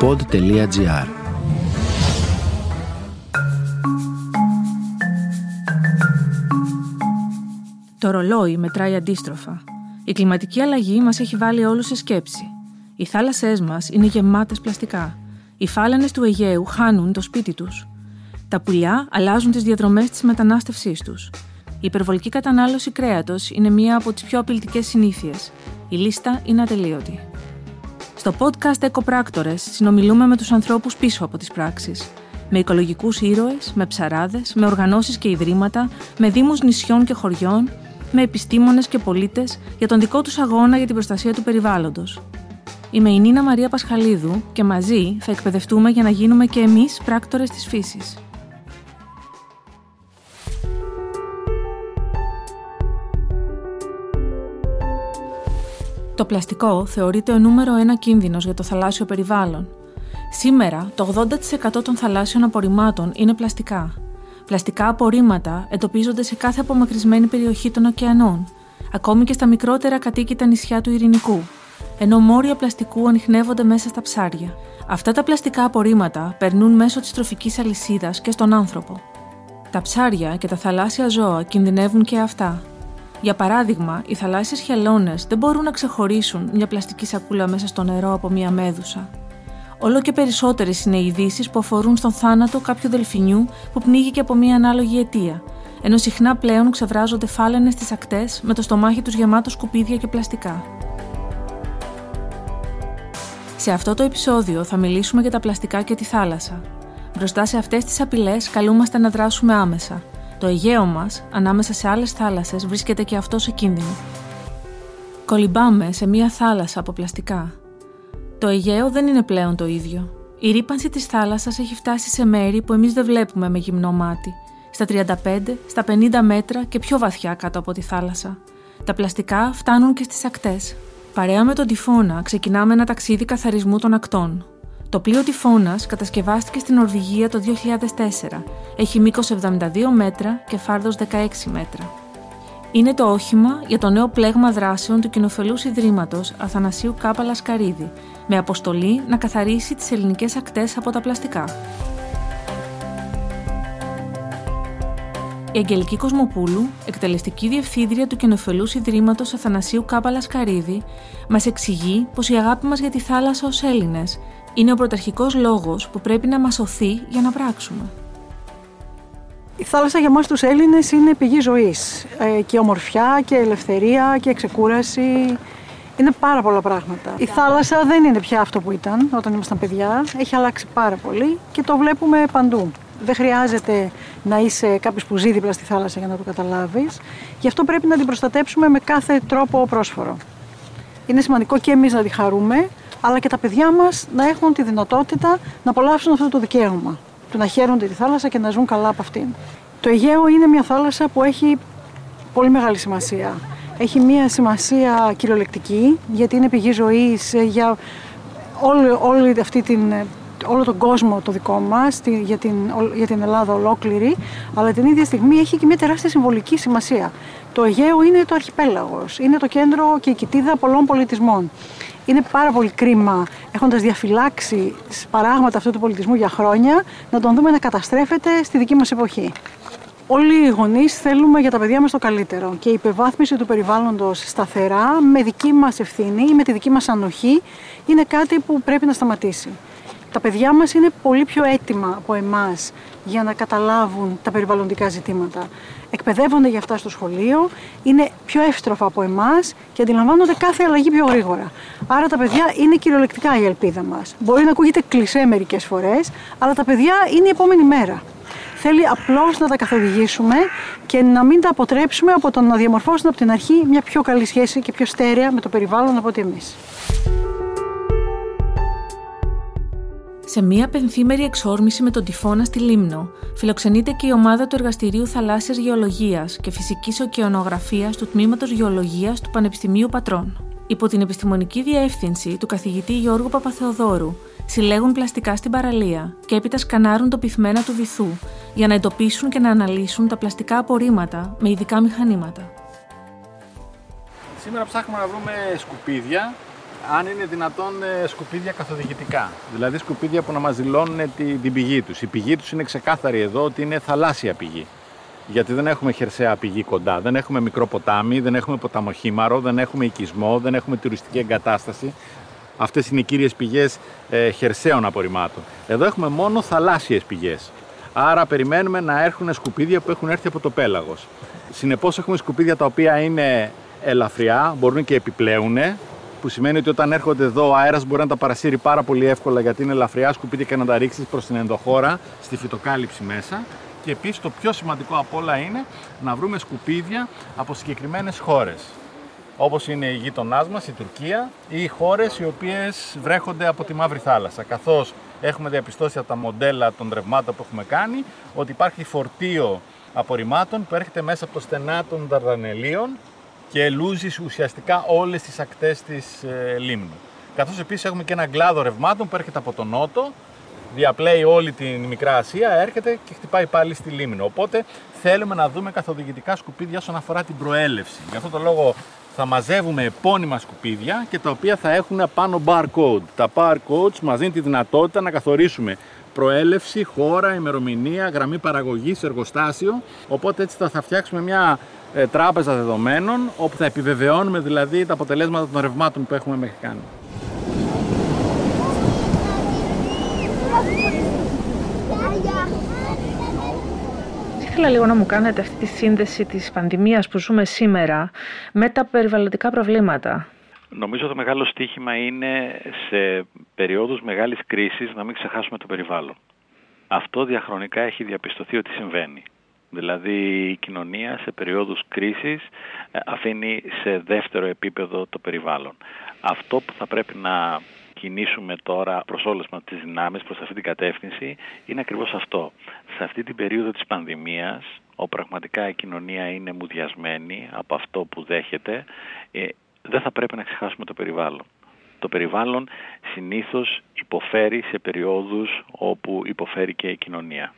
pod.gr Το ρολόι μετράει αντίστροφα. Η κλιματική αλλαγή μας έχει βάλει όλους σε σκέψη. Οι θάλασσές μας είναι γεμάτες πλαστικά. Οι φάλαινες του Αιγαίου χάνουν το σπίτι τους. Τα πουλιά αλλάζουν τις διαδρομές της μετανάστευσής τους. Η υπερβολική κατανάλωση κρέατος είναι μία από τις πιο απειλητικές συνήθειες. Η λίστα είναι ατελείωτη. Στο podcast Εκοπράκτορες συνομιλούμε με τους ανθρώπους πίσω από τις πράξεις. Με οικολογικούς ήρωες, με ψαράδες, με οργανώσεις και ιδρύματα, με δήμους νησιών και χωριών, με επιστήμονες και πολίτες για τον δικό τους αγώνα για την προστασία του περιβάλλοντος. Είμαι η Νίνα Μαρία Πασχαλίδου και μαζί θα εκπαιδευτούμε για να γίνουμε και εμείς πράκτορες της φύσης. Το πλαστικό θεωρείται ο νούμερο ένα κίνδυνος για το θαλάσσιο περιβάλλον. Σήμερα, το 80% των θαλάσσιων απορριμμάτων είναι πλαστικά. Πλαστικά απορρίμματα εντοπίζονται σε κάθε απομακρυσμένη περιοχή των ωκεανών, ακόμη και στα μικρότερα κατοίκητα νησιά του Ειρηνικού, ενώ μόρια πλαστικού ανοιχνεύονται μέσα στα ψάρια. Αυτά τα πλαστικά απορρίμματα περνούν μέσω της τροφικής αλυσίδας και στον άνθρωπο. Τα ψάρια και τα θαλάσσια ζώα κινδυνεύουν και αυτά, για παράδειγμα, οι θαλάσσιες χελώνες δεν μπορούν να ξεχωρίσουν μια πλαστική σακούλα μέσα στο νερό από μια μέδουσα. Όλο και περισσότερες είναι οι ειδήσεις που αφορούν στον θάνατο κάποιου δελφινιού που πνίγηκε από μια ανάλογη αιτία, ενώ συχνά πλέον ξεβράζονται φάλαινες στις ακτές με το στομάχι τους γεμάτο σκουπίδια και πλαστικά. Σε αυτό το επεισόδιο θα μιλήσουμε για τα πλαστικά και τη θάλασσα. Μπροστά σε αυτές τις απειλές καλούμαστε να δράσουμε άμεσα, το Αιγαίο μας, ανάμεσα σε άλλες θάλασσες, βρίσκεται και αυτός σε κίνδυνος. Κολυμπάμε σε μία θάλασσα από πλαστικά. Το Αιγαίο δεν είναι πλέον το ίδιο. Η ρήπανση της θάλασσας έχει φτάσει σε μέρη που εμείς δεν βλέπουμε με γυμνό μάτι, στα 35, στα 50 μέτρα και πιο βαθιά κάτω από τη θάλασσα. Τα πλαστικά φτάνουν και στις ακτές. Παρέα με τον τυφώνα, ξεκινάμε ένα ταξίδι καθαρισμού των ακτών. Το πλοίο τυφώνα κατασκευάστηκε στην Ορβηγία το 2004. Έχει μήκος 72 μέτρα και φάρδος 16 μέτρα. Είναι το όχημα για το νέο πλέγμα δράσεων του κοινοφελούς Ιδρύματος Αθανασίου Κάπα Λασκαρίδη, με αποστολή να καθαρίσει τις ελληνικές ακτές από τα πλαστικά. Η Αγγελική Κοσμοπούλου, εκτελεστική διευθύντρια του Κοινοφελούς Ιδρύματος Αθανασίου Κάπα Λασκαρίδη, μας εξηγεί πως η αγάπη μας για τη θάλασσα ως Έλληνες είναι ο πρωταρχικός λόγος που πρέπει να μας σωθεί για να πράξουμε. Η θάλασσα για μας τους Έλληνες είναι πηγή ζωής ε, και ομορφιά και ελευθερία και ξεκούραση. Είναι πάρα πολλά πράγματα. Η θάλασσα δεν είναι πια αυτό που ήταν όταν ήμασταν παιδιά. Έχει αλλάξει πάρα πολύ και το βλέπουμε παντού. Δεν χρειάζεται να είσαι κάποιος που ζει δίπλα στη θάλασσα για να το καταλάβεις. Γι' αυτό πρέπει να την προστατέψουμε με κάθε τρόπο πρόσφορο. Είναι σημαντικό και εμείς να τη χαρούμε, αλλά και τα παιδιά μας να έχουν τη δυνατότητα να απολαύσουν αυτό το δικαίωμα. Του να χαίρονται τη θάλασσα και να ζουν καλά από αυτήν. Το Αιγαίο είναι μια θάλασσα που έχει πολύ μεγάλη σημασία. Έχει μια σημασία κυριολεκτική, γιατί είναι πηγή ζωής για όλη, όλη αυτή την όλο τον κόσμο το δικό μας, για την, για την Ελλάδα ολόκληρη, αλλά την ίδια στιγμή έχει και μια τεράστια συμβολική σημασία. Το Αιγαίο είναι το αρχιπέλαγος, είναι το κέντρο και η κοιτίδα πολλών πολιτισμών είναι πάρα πολύ κρίμα, έχοντας διαφυλάξει παράγματα αυτού του πολιτισμού για χρόνια, να τον δούμε να καταστρέφεται στη δική μας εποχή. Όλοι οι γονείς θέλουμε για τα παιδιά μας το καλύτερο και η υπεβάθμιση του περιβάλλοντος σταθερά, με δική μας ευθύνη ή με τη δική μας ανοχή, είναι κάτι που πρέπει να σταματήσει. Τα παιδιά μας είναι πολύ πιο έτοιμα από εμάς για να καταλάβουν τα περιβαλλοντικά ζητήματα εκπαιδεύονται για αυτά στο σχολείο, είναι πιο εύστροφα από εμάς και αντιλαμβάνονται κάθε αλλαγή πιο γρήγορα. Άρα τα παιδιά είναι κυριολεκτικά η ελπίδα μας. Μπορεί να ακούγεται κλεισέ μερικές φορές, αλλά τα παιδιά είναι η επόμενη μέρα. Θέλει απλώς να τα καθοδηγήσουμε και να μην τα αποτρέψουμε από το να διαμορφώσουν από την αρχή μια πιο καλή σχέση και πιο στέρεα με το περιβάλλον από ότι εμείς. Σε μία πενθήμερη εξόρμηση με τον τυφώνα στη Λίμνο, φιλοξενείται και η ομάδα του Εργαστηρίου Θαλάσσιας Γεωλογίας και Φυσικής Οκεανογραφίας του Τμήματος Γεωλογίας του Πανεπιστημίου Πατρών. Υπό την επιστημονική διεύθυνση του καθηγητή Γιώργου Παπαθεοδόρου, συλλέγουν πλαστικά στην παραλία και έπειτα σκανάρουν το πυθμένα του βυθού για να εντοπίσουν και να αναλύσουν τα πλαστικά απορρίμματα με ειδικά μηχανήματα. Σήμερα ψάχνουμε να βρούμε σκουπίδια αν είναι δυνατόν ε, σκουπίδια καθοδηγητικά. Δηλαδή σκουπίδια που να μας δηλώνουν την, την πηγή τους. Η πηγή τους είναι ξεκάθαρη εδώ ότι είναι θαλάσσια πηγή. Γιατί δεν έχουμε χερσαία πηγή κοντά, δεν έχουμε μικρό ποτάμι, δεν έχουμε ποταμοχήμαρο, δεν έχουμε οικισμό, δεν έχουμε τουριστική εγκατάσταση. Αυτές είναι οι κύριες πηγές ε, χερσαίων απορριμμάτων. Εδώ έχουμε μόνο θαλάσσιες πηγές. Άρα περιμένουμε να έρχουν σκουπίδια που έχουν έρθει από το πέλαγος. Συνεπώς έχουμε σκουπίδια τα οποία είναι ελαφριά, μπορούν και επιπλέουν, που σημαίνει ότι όταν έρχονται εδώ ο αέρας μπορεί να τα παρασύρει πάρα πολύ εύκολα γιατί είναι ελαφριά σκουπίδια και να τα ρίξεις προς την ενδοχώρα, στη φυτοκάλυψη μέσα. Και επίσης το πιο σημαντικό από όλα είναι να βρούμε σκουπίδια από συγκεκριμένες χώρες όπως είναι η γείτονάς μας, η Τουρκία, ή οι χώρες οι οποίες βρέχονται από τη Μαύρη Θάλασσα. Καθώς έχουμε διαπιστώσει από τα μοντέλα των ρευμάτων που έχουμε κάνει, ότι υπάρχει φορτίο απορριμμάτων που έρχεται μέσα από το στενά των Δαρδανελίων και λούζεις ουσιαστικά όλες τις ακτές της ε, λίμνου. Καθώς επίσης έχουμε και ένα γκλάδο ρευμάτων που έρχεται από τον νότο, διαπλέει όλη την Μικρά Ασία, έρχεται και χτυπάει πάλι στη λίμνη. Οπότε θέλουμε να δούμε καθοδηγητικά σκουπίδια όσον αφορά την προέλευση. Γι' αυτό το λόγο θα μαζεύουμε επώνυμα σκουπίδια και τα οποία θα έχουν πάνω barcode. Τα barcodes μας δίνουν τη δυνατότητα να καθορίσουμε προέλευση, χώρα, ημερομηνία, γραμμή παραγωγής, εργοστάσιο. Οπότε έτσι θα, φτιάξουμε μια ε, τράπεζα δεδομένων όπου θα επιβεβαιώνουμε δηλαδή τα αποτελέσματα των ρευμάτων που έχουμε μέχρι κάνει. ήθελα λίγο να μου κάνετε αυτή τη σύνδεση της πανδημίας που ζούμε σήμερα με τα περιβαλλοντικά προβλήματα. Νομίζω το μεγάλο στίχημα είναι σε περιόδους μεγάλης κρίσης να μην ξεχάσουμε το περιβάλλον. Αυτό διαχρονικά έχει διαπιστωθεί ότι συμβαίνει. Δηλαδή η κοινωνία σε περίοδους κρίσης ε, αφήνει σε δεύτερο επίπεδο το περιβάλλον. Αυτό που θα πρέπει να κινήσουμε τώρα προς όλες μας τις δυνάμεις, προς αυτή την κατεύθυνση, είναι ακριβώς αυτό. Σε αυτή την περίοδο της πανδημίας, όπου πραγματικά η κοινωνία είναι μουδιασμένη από αυτό που δέχεται, ε, δεν θα πρέπει να ξεχάσουμε το περιβάλλον. Το περιβάλλον συνήθως υποφέρει σε περιόδους όπου υποφέρει και η κοινωνία.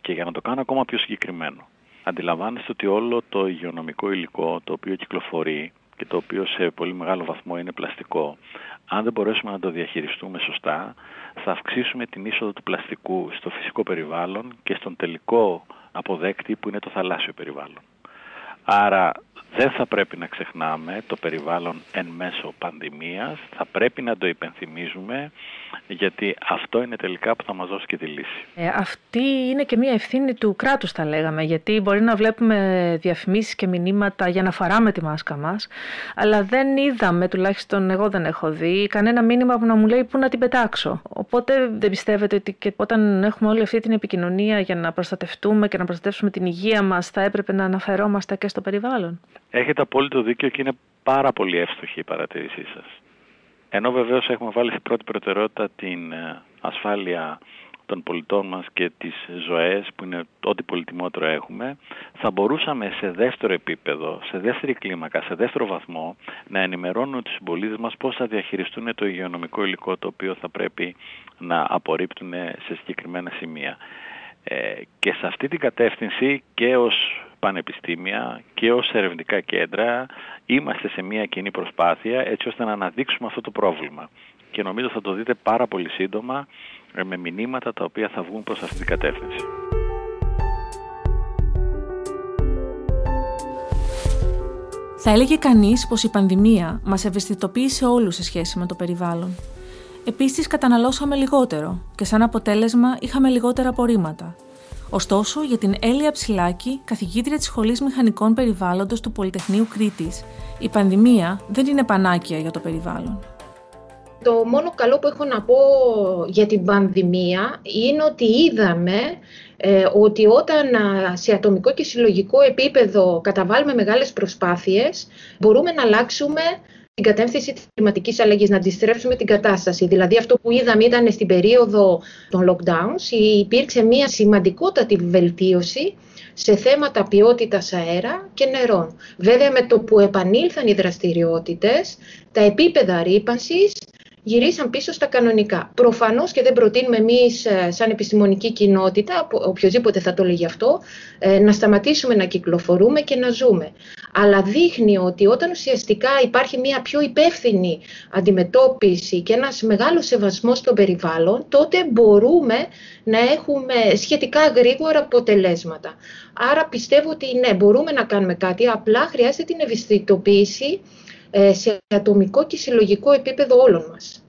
Και για να το κάνω ακόμα πιο συγκεκριμένο, αντιλαμβάνεστε ότι όλο το υγειονομικό υλικό το οποίο κυκλοφορεί και το οποίο σε πολύ μεγάλο βαθμό είναι πλαστικό, αν δεν μπορέσουμε να το διαχειριστούμε σωστά, θα αυξήσουμε την είσοδο του πλαστικού στο φυσικό περιβάλλον και στον τελικό αποδέκτη που είναι το θαλάσσιο περιβάλλον. Άρα δεν θα πρέπει να ξεχνάμε το περιβάλλον εν μέσω πανδημίας, θα πρέπει να το υπενθυμίζουμε γιατί αυτό είναι τελικά που θα μας δώσει και τη λύση. Ε, αυτή είναι και μια ευθύνη του κράτους θα λέγαμε, γιατί μπορεί να βλέπουμε διαφημίσεις και μηνύματα για να φοράμε τη μάσκα μας, αλλά δεν είδαμε, τουλάχιστον εγώ δεν έχω δει, κανένα μήνυμα που να μου λέει πού να την πετάξω. Οπότε δεν πιστεύετε ότι και όταν έχουμε όλη αυτή την επικοινωνία για να προστατευτούμε και να προστατεύσουμε την υγεία μας, θα έπρεπε να αναφερόμαστε και στο περιβάλλον; Έχετε απόλυτο δίκιο και είναι πάρα πολύ εύστοχη η παρατήρησή σας. Ενώ βεβαίως έχουμε βάλει στην πρώτη προτεραιότητα την ε, ασφάλεια των πολιτών μας και τις ζωές που είναι ό,τι πολυτιμότερο έχουμε, θα μπορούσαμε σε δεύτερο επίπεδο, σε δεύτερη κλίμακα, σε δεύτερο βαθμό να ενημερώνουμε τους συμπολίτες μας πώς θα διαχειριστούν το υγειονομικό υλικό το οποίο θα πρέπει να απορρίπτουν σε συγκεκριμένα σημεία. Ε, και σε αυτή την κατεύθυνση και ως πανεπιστήμια και ως ερευνητικά κέντρα είμαστε σε μια κοινή προσπάθεια έτσι ώστε να αναδείξουμε αυτό το πρόβλημα. Και νομίζω θα το δείτε πάρα πολύ σύντομα ε, με μηνύματα τα οποία θα βγουν προς αυτή την κατεύθυνση. Θα έλεγε κανείς πως η πανδημία μας ευαισθητοποίησε όλους σε σχέση με το περιβάλλον. Επίσης καταναλώσαμε λιγότερο και σαν αποτέλεσμα είχαμε λιγότερα απορρίμματα. Ωστόσο, για την Έλια Ψηλάκη, καθηγήτρια της Σχολής Μηχανικών Περιβάλλοντος του Πολυτεχνείου Κρήτης, η πανδημία δεν είναι πανάκια για το περιβάλλον. Το μόνο καλό που έχω να πω για την πανδημία είναι ότι είδαμε ε, ότι όταν σε ατομικό και συλλογικό επίπεδο καταβάλουμε μεγάλες προσπάθειες, μπορούμε να αλλάξουμε την κατεύθυνση της κλιματικής αλλαγής, να αντιστρέψουμε την κατάσταση. Δηλαδή αυτό που είδαμε ήταν στην περίοδο των lockdowns, υπήρξε μια σημαντικότατη βελτίωση σε θέματα ποιότητας αέρα και νερών. Βέβαια με το που επανήλθαν οι δραστηριότητες, τα επίπεδα ρήπανσης γυρίσαν πίσω στα κανονικά. Προφανώς και δεν προτείνουμε εμείς, ε, σαν επιστημονική κοινότητα, οποιοδήποτε θα το λέγει αυτό, ε, να σταματήσουμε να κυκλοφορούμε και να ζούμε. Αλλά δείχνει ότι όταν ουσιαστικά υπάρχει μια πιο υπεύθυνη αντιμετώπιση και ένας μεγάλος σεβασμός στο περιβάλλον, τότε μπορούμε να έχουμε σχετικά γρήγορα αποτελέσματα. Άρα πιστεύω ότι ναι, μπορούμε να κάνουμε κάτι, απλά χρειάζεται την ευαισθητοποίηση ε, σε ατομικό και συλλογικό επίπεδο όλων μας.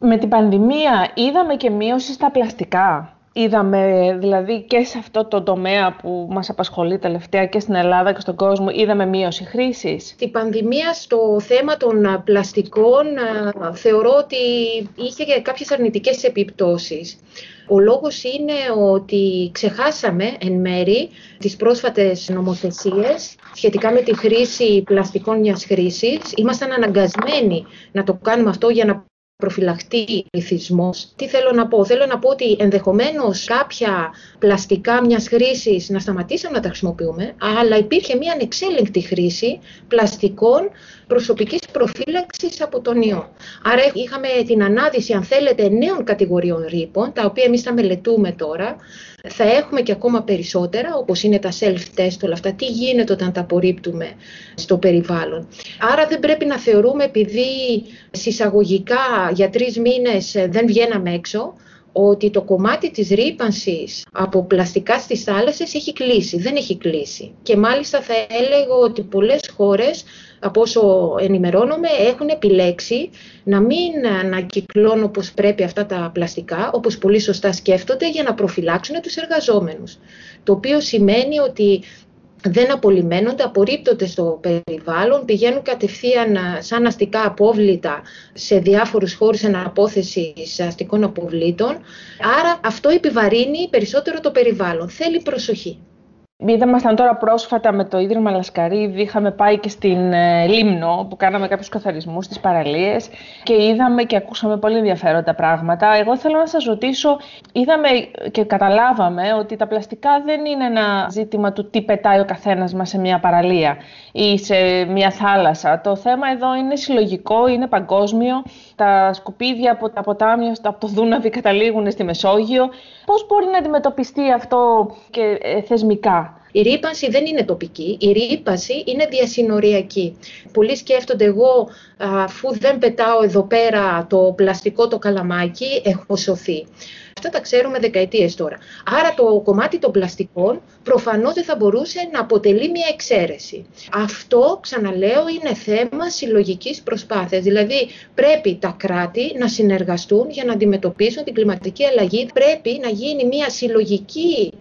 Με την πανδημία είδαμε και μείωση στα πλαστικά. Είδαμε δηλαδή και σε αυτό το τομέα που μας απασχολεί τελευταία και στην Ελλάδα και στον κόσμο, είδαμε μείωση χρήσης. Η πανδημία στο θέμα των πλαστικών θεωρώ ότι είχε κάποιες αρνητικές επιπτώσεις. Ο λόγος είναι ότι ξεχάσαμε εν μέρη τις πρόσφατες νομοθεσίες σχετικά με τη χρήση πλαστικών μιας χρήσης. Ήμασταν αναγκασμένοι να το κάνουμε αυτό για να προφυλαχτεί πληθυσμό. Τι θέλω να πω, θέλω να πω ότι ενδεχομένως κάποια πλαστικά μιας χρήσης να σταματήσαμε να τα χρησιμοποιούμε, αλλά υπήρχε μια ανεξέλεγκτη χρήση πλαστικών προσωπικής προφύλαξης από τον ιό. Άρα είχαμε την ανάδυση, αν θέλετε, νέων κατηγοριών ρήπων, τα οποία εμείς τα μελετούμε τώρα. Θα έχουμε και ακόμα περισσότερα, όπως είναι τα self-test, όλα αυτά. Τι γίνεται όταν τα απορρίπτουμε στο περιβάλλον. Άρα δεν πρέπει να θεωρούμε, επειδή συσσαγωγικά για τρεις μήνες δεν βγαίναμε έξω, ότι το κομμάτι της ρήπανσης από πλαστικά στις θάλασσες έχει κλείσει. Δεν έχει κλείσει. Και μάλιστα θα έλεγα ότι πολλές χώρες από όσο ενημερώνομαι, έχουν επιλέξει να μην ανακυκλώνουν όπως πρέπει αυτά τα πλαστικά, όπως πολύ σωστά σκέφτονται, για να προφυλάξουν τους εργαζόμενους. Το οποίο σημαίνει ότι δεν απολυμμένονται, απορρίπτονται στο περιβάλλον, πηγαίνουν κατευθείαν σαν αστικά απόβλητα σε διάφορους χώρους αναπόθεσης αστικών αποβλήτων. Άρα αυτό επιβαρύνει περισσότερο το περιβάλλον. Θέλει προσοχή. Ήμασταν τώρα πρόσφατα με το Ίδρυμα Λασκαρίδη, είχαμε πάει και στην ε, Λίμνο που κάναμε κάποιους καθαρισμούς στις παραλίες και είδαμε και ακούσαμε πολύ ενδιαφέροντα πράγματα. Εγώ θέλω να σας ρωτήσω, είδαμε και καταλάβαμε ότι τα πλαστικά δεν είναι ένα ζήτημα του τι πετάει ο καθένας μας σε μια παραλία ή σε μια θάλασσα. Το θέμα εδώ είναι συλλογικό, είναι παγκόσμιο. Τα σκουπίδια από τα ποτάμια, από το Δούναβι καταλήγουν στη Μεσόγειο. Πώς μπορεί να αντιμετωπιστεί αυτό και ε, θεσμικά; Η ρήπανση δεν είναι τοπική, η ρήπανση είναι διασυνοριακή. Πολλοί σκέφτονται εγώ, αφού δεν πετάω εδώ πέρα το πλαστικό το καλαμάκι, έχω σωθεί. Αυτά τα ξέρουμε δεκαετίες τώρα. Άρα το κομμάτι των πλαστικών προφανώς δεν θα μπορούσε να αποτελεί μια εξαίρεση. Αυτό, ξαναλέω, είναι θέμα συλλογικής προσπάθειας. Δηλαδή πρέπει τα κράτη να συνεργαστούν για να αντιμετωπίσουν την κλιματική αλλαγή. Πρέπει να γίνει μια συλλογική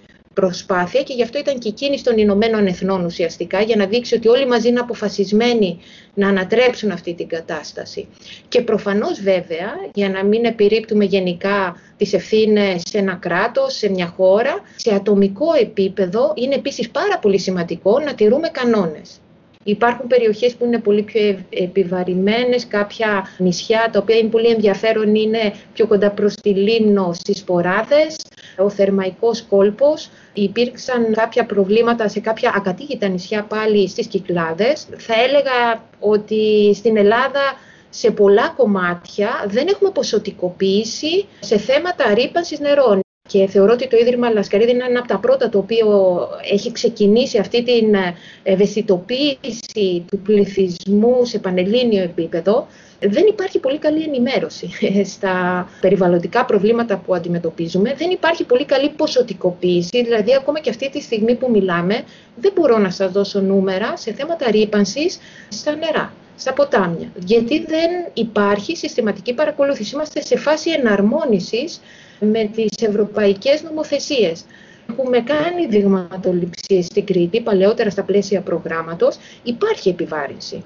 προσπάθεια και γι' αυτό ήταν και η κίνηση των Ηνωμένων Εθνών ουσιαστικά για να δείξει ότι όλοι μαζί είναι αποφασισμένοι να ανατρέψουν αυτή την κατάσταση. Και προφανώς βέβαια, για να μην επιρρύπτουμε γενικά τις ευθύνες σε ένα κράτος, σε μια χώρα, σε ατομικό επίπεδο είναι επίσης πάρα πολύ σημαντικό να τηρούμε κανόνες. Υπάρχουν περιοχές που είναι πολύ πιο επιβαρημένες, κάποια νησιά τα οποία είναι πολύ ενδιαφέρον είναι πιο κοντά προς τη Λίμνο στις Ποράδες, ο θερμαϊκός κόλπος. Υπήρξαν κάποια προβλήματα σε κάποια ακατήγητα νησιά πάλι στις Κυκλάδες. Θα έλεγα ότι στην Ελλάδα σε πολλά κομμάτια δεν έχουμε ποσοτικοποίηση σε θέματα ρήπανσης νερών. Και θεωρώ ότι το Ίδρυμα Λασκαρίδη είναι ένα από τα πρώτα το οποίο έχει ξεκινήσει αυτή την ευαισθητοποίηση του πληθυσμού σε πανελλήνιο επίπεδο. Δεν υπάρχει πολύ καλή ενημέρωση στα περιβαλλοντικά προβλήματα που αντιμετωπίζουμε. Δεν υπάρχει πολύ καλή ποσοτικοποίηση. Δηλαδή, ακόμα και αυτή τη στιγμή που μιλάμε, δεν μπορώ να σας δώσω νούμερα σε θέματα ρήπανσης στα νερά στα ποτάμια. Γιατί δεν υπάρχει συστηματική παρακολούθηση. Είμαστε σε φάση εναρμόνισης με τις ευρωπαϊκές νομοθεσίες. Έχουμε κάνει δειγματοληψίες στην Κρήτη, παλαιότερα στα πλαίσια προγράμματος. Υπάρχει επιβάρυνση.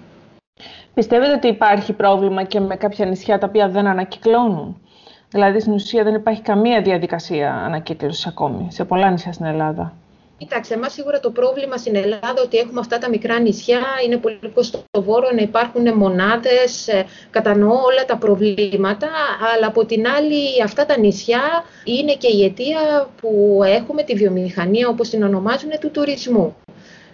Πιστεύετε ότι υπάρχει πρόβλημα και με κάποια νησιά τα οποία δεν ανακυκλώνουν; Δηλαδή, στην ουσία δεν υπάρχει καμία διαδικασία ανακύκλωσης ακόμη σε πολλά νησιά στην Ελλάδα. Κοιτάξτε, εμάς σίγουρα το πρόβλημα στην Ελλάδα ότι έχουμε αυτά τα μικρά νησιά, είναι πολύ κοστοβόρο να υπάρχουν μονάδες. Ε, κατανοώ όλα τα προβλήματα, αλλά από την άλλη αυτά τα νησιά είναι και η αιτία που έχουμε τη βιομηχανία, όπως την ονομάζουν, του τουρισμού.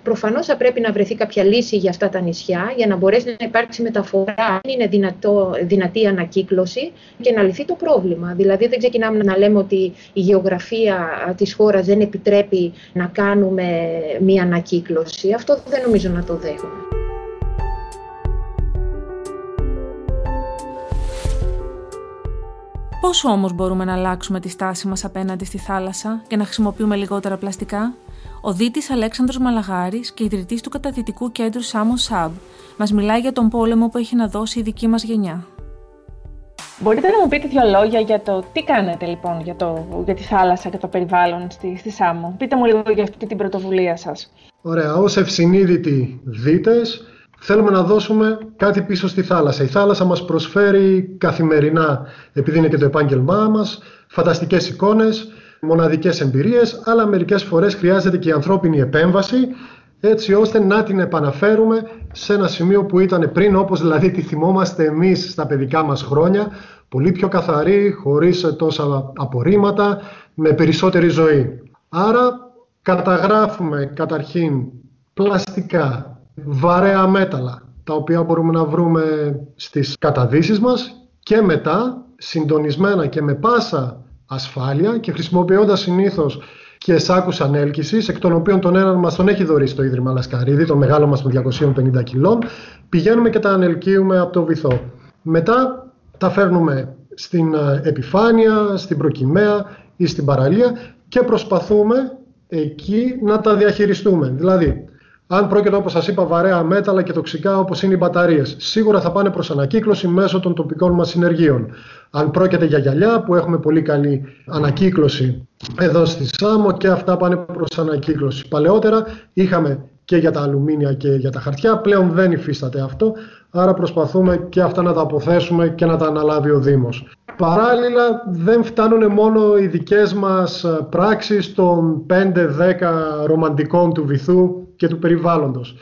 Προφανώς θα πρέπει να βρεθεί κάποια λύση για αυτά τα νησιά, για να μπορέσει να υπάρξει μεταφορά, είναι δυνατό, δυνατή ανακύκλωση και να λυθεί το πρόβλημα. Δηλαδή, δεν ξεκινάμε να λέμε ότι η γεωγραφία της χώρας δεν επιτρέπει να κάνουμε μία ανακύκλωση. Αυτό δεν νομίζω να το δέχομαι. Πόσο όμως μπορούμε να αλλάξουμε τη στάση μας απέναντι στη θάλασσα και να χρησιμοποιούμε λιγότερα πλαστικά; Ο δίτης Αλέξανδρος Μαλαγάρης και ιδρυτής του καταδυτικού κέντρου Σάμον Σαμπ μας μιλάει για τον πόλεμο που έχει να δώσει η δική μας γενιά. Μπορείτε να μου πείτε δύο λόγια για το τι κάνετε λοιπόν για, το, για τη θάλασσα και το περιβάλλον στη, στη Σάμο. Πείτε μου λίγο για αυτή την πρωτοβουλία σας. Ωραία, ως ευσυνείδητοι δίτες θέλουμε να δώσουμε κάτι πίσω στη θάλασσα. Η θάλασσα μας προσφέρει καθημερινά, επειδή είναι και το επάγγελμά μας, φανταστικές εικόνες, μοναδικές εμπειρίες, αλλά μερικές φορές χρειάζεται και η ανθρώπινη επέμβαση, έτσι ώστε να την επαναφέρουμε σε ένα σημείο που ήταν πριν, όπως δηλαδή τη θυμόμαστε εμείς στα παιδικά μας χρόνια, πολύ πιο καθαρή, χωρίς τόσα απορρίμματα, με περισσότερη ζωή. Άρα καταγράφουμε καταρχήν πλαστικά, βαρέα μέταλλα, τα οποία μπορούμε να βρούμε στις καταδύσεις μας και μετά συντονισμένα και με πάσα ασφάλεια και χρησιμοποιώντας συνήθως και σάκους ανέλκυσης, εκ των οποίων τον έναν μας τον έχει δωρήσει το Ίδρυμα Λασκαρίδη, τον μεγάλο μας των 250 κιλών, πηγαίνουμε και τα ανελκύουμε από το βυθό. Μετά τα φέρνουμε στην ε, επιφάνεια, στην προκυμαία ή στην παραλία και προσπαθούμε εκεί να τα διαχειριστούμε. Δηλαδή, αν πρόκειται, όπως σας είπα, βαρέα μέταλλα και τοξικά όπως είναι οι μπαταρίες, σίγουρα θα πάνε προς ανακύκλωση μέσω των τοπικών μας συνεργείων. Αν πρόκειται για γυαλιά, που έχουμε πολύ καλή ανακύκλωση εδώ στη Σάμο, και αυτά πάνε προς ανακύκλωση. Παλαιότερα είχαμε και για τα αλουμίνια και για τα χαρτιά, πλέον δεν υφίσταται αυτό, άρα προσπαθούμε και αυτά να τα αποθέσουμε και να τα αναλάβει ο Δήμος. Παράλληλα δεν φτάνουν μόνο οι δικές μας πράξεις των 5-10 ρομαντικών του βυθού και του περιβάλλοντος.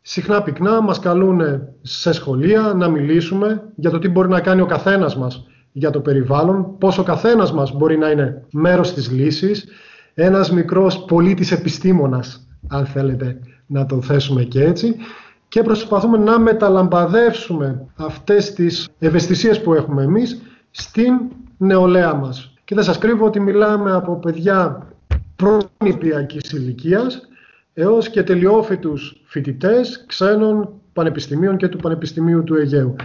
Συχνά πυκνά μας καλούν σε σχολεία να μιλήσουμε για το τι μπορεί να κάνει ο καθένας μας για το περιβάλλον, πώς ο καθένας μας μπορεί να είναι μέρος της λύσης, ένας μικρός πολίτης επιστήμονας, αν θέλετε να το θέσουμε και έτσι, και προσπαθούμε να μεταλαμπαδεύσουμε αυτές τις ευαισθησίες που έχουμε εμείς στην νεολαία μας. Και δεν σας κρύβω ότι μιλάμε από παιδιά προνηπιακής ηλικίας έως και τελειόφοιτους φοιτητές ξένων πανεπιστημίων και του Πανεπιστημίου του Αιγαίου.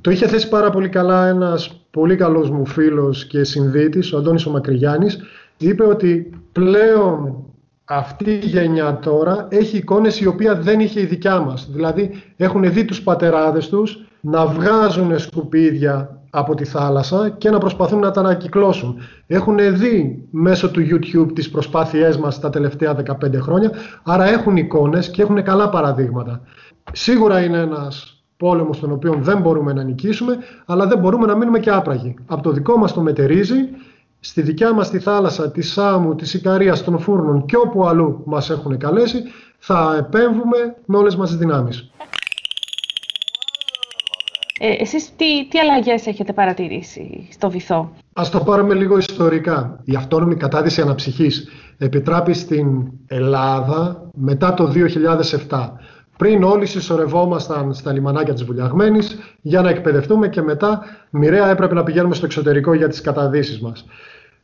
Το είχε θέσει πάρα πολύ καλά ένας πολύ καλός μου φίλος και συνδίτης, ο Αντώνης ο Μακρυγιάννης, είπε ότι πλέον αυτή η γενιά τώρα έχει εικόνες η οποία δεν είχε η δικιά μας. Δηλαδή έχουν δει τους πατεράδες τους να βγάζουν σκουπίδια από τη θάλασσα και να προσπαθούν να τα ανακυκλώσουν. Έχουν δει μέσω του YouTube τις προσπάθειές μας τα τελευταία 15 χρόνια, άρα έχουν εικόνες και έχουν καλά παραδείγματα. Σίγουρα είναι ένας πόλεμος τον οποίο δεν μπορούμε να νικήσουμε, αλλά δεν μπορούμε να μείνουμε και άπραγοι. Από το δικό μας το μετερίζει, στη δικιά μας τη θάλασσα, τη Σάμου, τη Ικαρίας, των Φούρνων και όπου αλλού μας έχουν καλέσει, θα επέμβουμε με όλες μας τις δυνάμεις. Ε, εσείς τι, τι αλλαγές έχετε παρατηρήσει στο βυθό; Ας το πάρουμε λίγο ιστορικά. Η αυτόνομη κατάδυση αναψυχής επιτράπει στην Ελλάδα μετά το 2007. Πριν όλοι συσσωρευόμασταν στα λιμανάκια της Βουλιαγμένης για να εκπαιδευτούμε και μετά μοιραία έπρεπε να πηγαίνουμε στο εξωτερικό για τις καταδύσεις μας.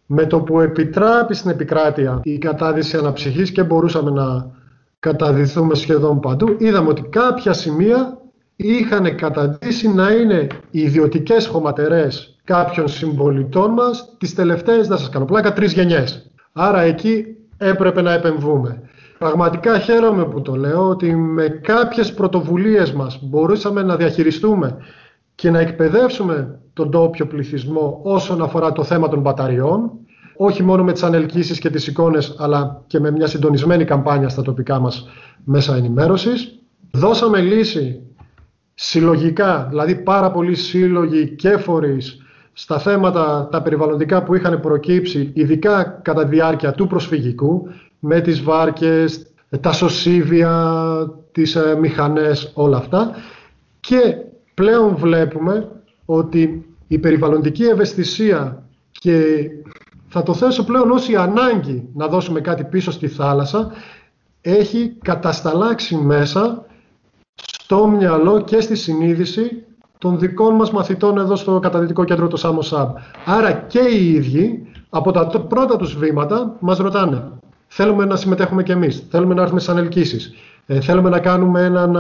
Με το που επιτράπει στην επικράτεια η κατάδυση αναψυχής και μπορούσαμε να καταδυθούμε σχεδόν παντού, είδαμε ότι κάποια σημεία είχαν καταντήσει να είναι οι ιδιωτικές χωματερές κάποιων συμπολιτών μας τις τελευταίες, να σας κάνω πλάκα, τρεις γενιές. Άρα εκεί έπρεπε να επεμβούμε. Πραγματικά χαίρομαι που το λέω ότι με κάποιες πρωτοβουλίες μας μπορούσαμε να διαχειριστούμε και να εκπαιδεύσουμε τον τόπιο πληθυσμό όσον αφορά το θέμα των μπαταριών, όχι μόνο με τις ανελκύσεις και τις εικόνες, αλλά και με μια συντονισμένη καμπάνια στα τοπικά μας μέσα ενημέρωσης. Δώσαμε λύση συλλογικά, δηλαδή πάρα πολλοί σύλλογοι και φορείς στα θέματα τα περιβαλλοντικά που είχαν προκύψει, ειδικά κατά τη διάρκεια του προσφυγικού, με τις βάρκες, τα σωσίβια, τις ε, μηχανές, όλα αυτά. Και πλέον βλέπουμε ότι η περιβαλλοντική ευαισθησία και θα το θέσω πλέον ως η ανάγκη να δώσουμε κάτι πίσω στη θάλασσα έχει κατασταλάξει μέσα στο μυαλό και στη συνείδηση των δικών μας μαθητών εδώ στο καταδυτικό κέντρο του Σάμο Σαμπ. Άρα και οι ίδιοι από τα πρώτα τους βήματα μας ρωτάνε θέλουμε να συμμετέχουμε κι εμείς, θέλουμε να έρθουμε σαν ελκύσεις, ε, θέλουμε να κάνουμε έναν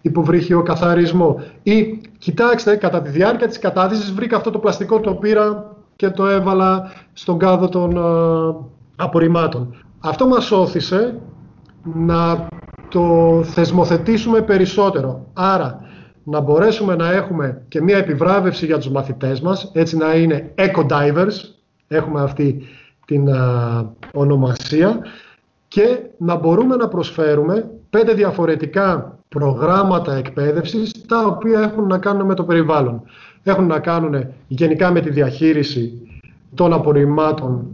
υποβρύχιο καθαρισμό ή κοιτάξτε κατά τη διάρκεια της κατάδυσης βρήκα αυτό το πλαστικό το πήρα και το έβαλα στον κάδο των απορριμμάτων. Αυτό μας όθησε να το θεσμοθετήσουμε περισσότερο. Άρα, να μπορέσουμε να έχουμε και μία επιβράβευση για τους μαθητές μας, έτσι να είναι eco-divers, έχουμε αυτή την ονομασία, και να μπορούμε να προσφέρουμε πέντε διαφορετικά προγράμματα εκπαίδευσης, τα οποία έχουν να κάνουν με το περιβάλλον. Έχουν να κάνουν γενικά με τη διαχείριση των απορριμμάτων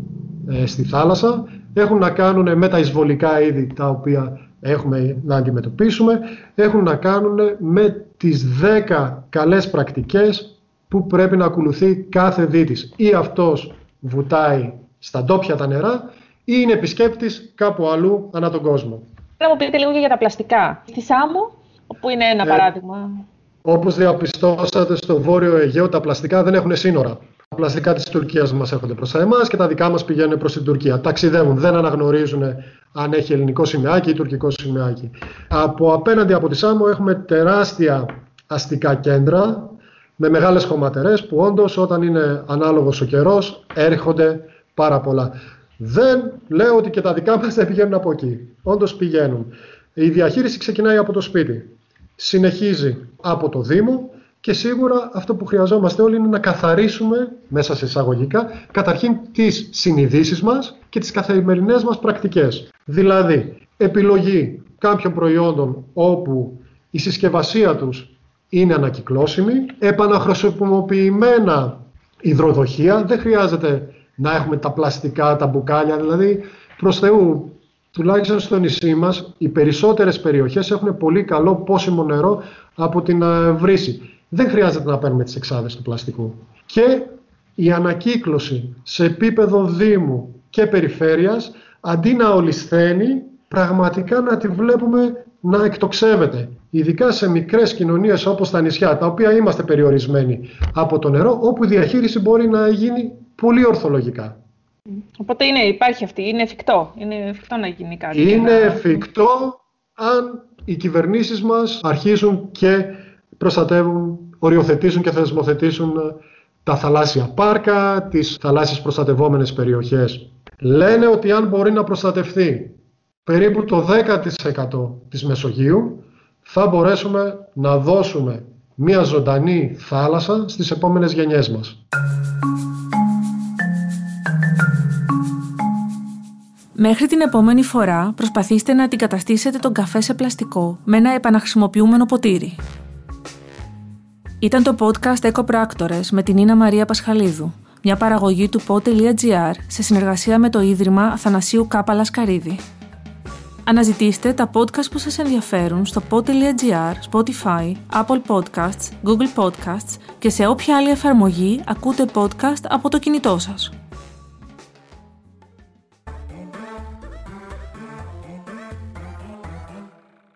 ε, στη θάλασσα, έχουν να κάνουν με τα εισβολικά είδη τα οποία έχουμε να αντιμετωπίσουμε, έχουν να κάνουν με τις 10 καλές πρακτικές που πρέπει να ακολουθεί κάθε δίτης. Ή αυτός βουτάει στα ντόπια τα νερά ή είναι επισκέπτης κάπου αλλού ανά τον κόσμο. Να μου πείτε λίγο για τα πλαστικά. Στη Σάμο, που είναι ένα ε, παράδειγμα. Όπως διαπιστώσατε στο Βόρειο Αιγαίο, τα πλαστικά δεν έχουν σύνορα. Τα πλαστικά της Τουρκίας μας έρχονται προς εμάς και τα δικά μας πηγαίνουν προς την Τουρκία. Ταξιδεύουν, δεν αναγνωρίζουν αν έχει ελληνικό σημαίακι ή τουρκικό σημαίακι. Από απέναντι από τη Σάμο έχουμε τεράστια αστικά κέντρα με μεγάλες χωματερές που όντως όταν είναι ανάλογος ο καιρός έρχονται πάρα πολλά. Δεν λέω ότι και τα δικά μας δεν πηγαίνουν από εκεί. Όντως πηγαίνουν. Η διαχείριση ξεκινάει από το σπίτι. Συνεχίζει από το Δήμο και σίγουρα αυτό που χρειαζόμαστε όλοι είναι να καθαρίσουμε, μέσα σε εισαγωγικά, καταρχήν τις συνειδήσεις μας και τις καθημερινές μας πρακτικές. Δηλαδή, επιλογή κάποιων προϊόντων όπου η συσκευασία τους είναι ανακυκλώσιμη, επαναχρησιμοποιημένα υδροδοχεία, δεν χρειάζεται να έχουμε τα πλαστικά, τα μπουκάλια, δηλαδή προς Θεού, τουλάχιστον στο νησί μας, οι περισσότερες περιοχές έχουν πολύ καλό πόσιμο νερό από την ε, βρύση δεν χρειάζεται να παίρνουμε τις εξάδες του πλαστικού. Και η ανακύκλωση σε επίπεδο Δήμου και περιφέρειας, αντί να ολισθαίνει, πραγματικά να τη βλέπουμε να εκτοξεύεται. Ειδικά σε μικρές κοινωνίες όπως τα νησιά, τα οποία είμαστε περιορισμένοι από το νερό, όπου η διαχείριση μπορεί να γίνει πολύ ορθολογικά. Οπότε είναι, υπάρχει αυτή, είναι εφικτό, είναι εφικτό να γίνει κάτι. Είναι εφικτό αν οι κυβερνήσεις μας αρχίσουν και προστατεύουν, οριοθετήσουν και θεσμοθετήσουν ε, τα θαλάσσια πάρκα, τις θαλάσσιες προστατευόμενες περιοχές. Λένε ότι αν μπορεί να προστατευτεί περίπου το 10% της Μεσογείου, θα μπορέσουμε να δώσουμε μια ζωντανή θάλασσα στις επόμενες γενιές μας. Μέχρι την επόμενη φορά προσπαθήστε να αντικαταστήσετε τον καφέ σε πλαστικό με ένα επαναχρησιμοποιούμενο ποτήρι. Ήταν το podcast Εκοπράκτορες με την Ίνα Μαρία Πασχαλίδου, μια παραγωγή του pod.gr σε συνεργασία με το Ίδρυμα Αθανασίου Κάπα Λασκαρίδη. Αναζητήστε τα podcast που σας ενδιαφέρουν στο pod.gr, Spotify, Apple Podcasts, Google Podcasts και σε όποια άλλη εφαρμογή ακούτε podcast από το κινητό σας.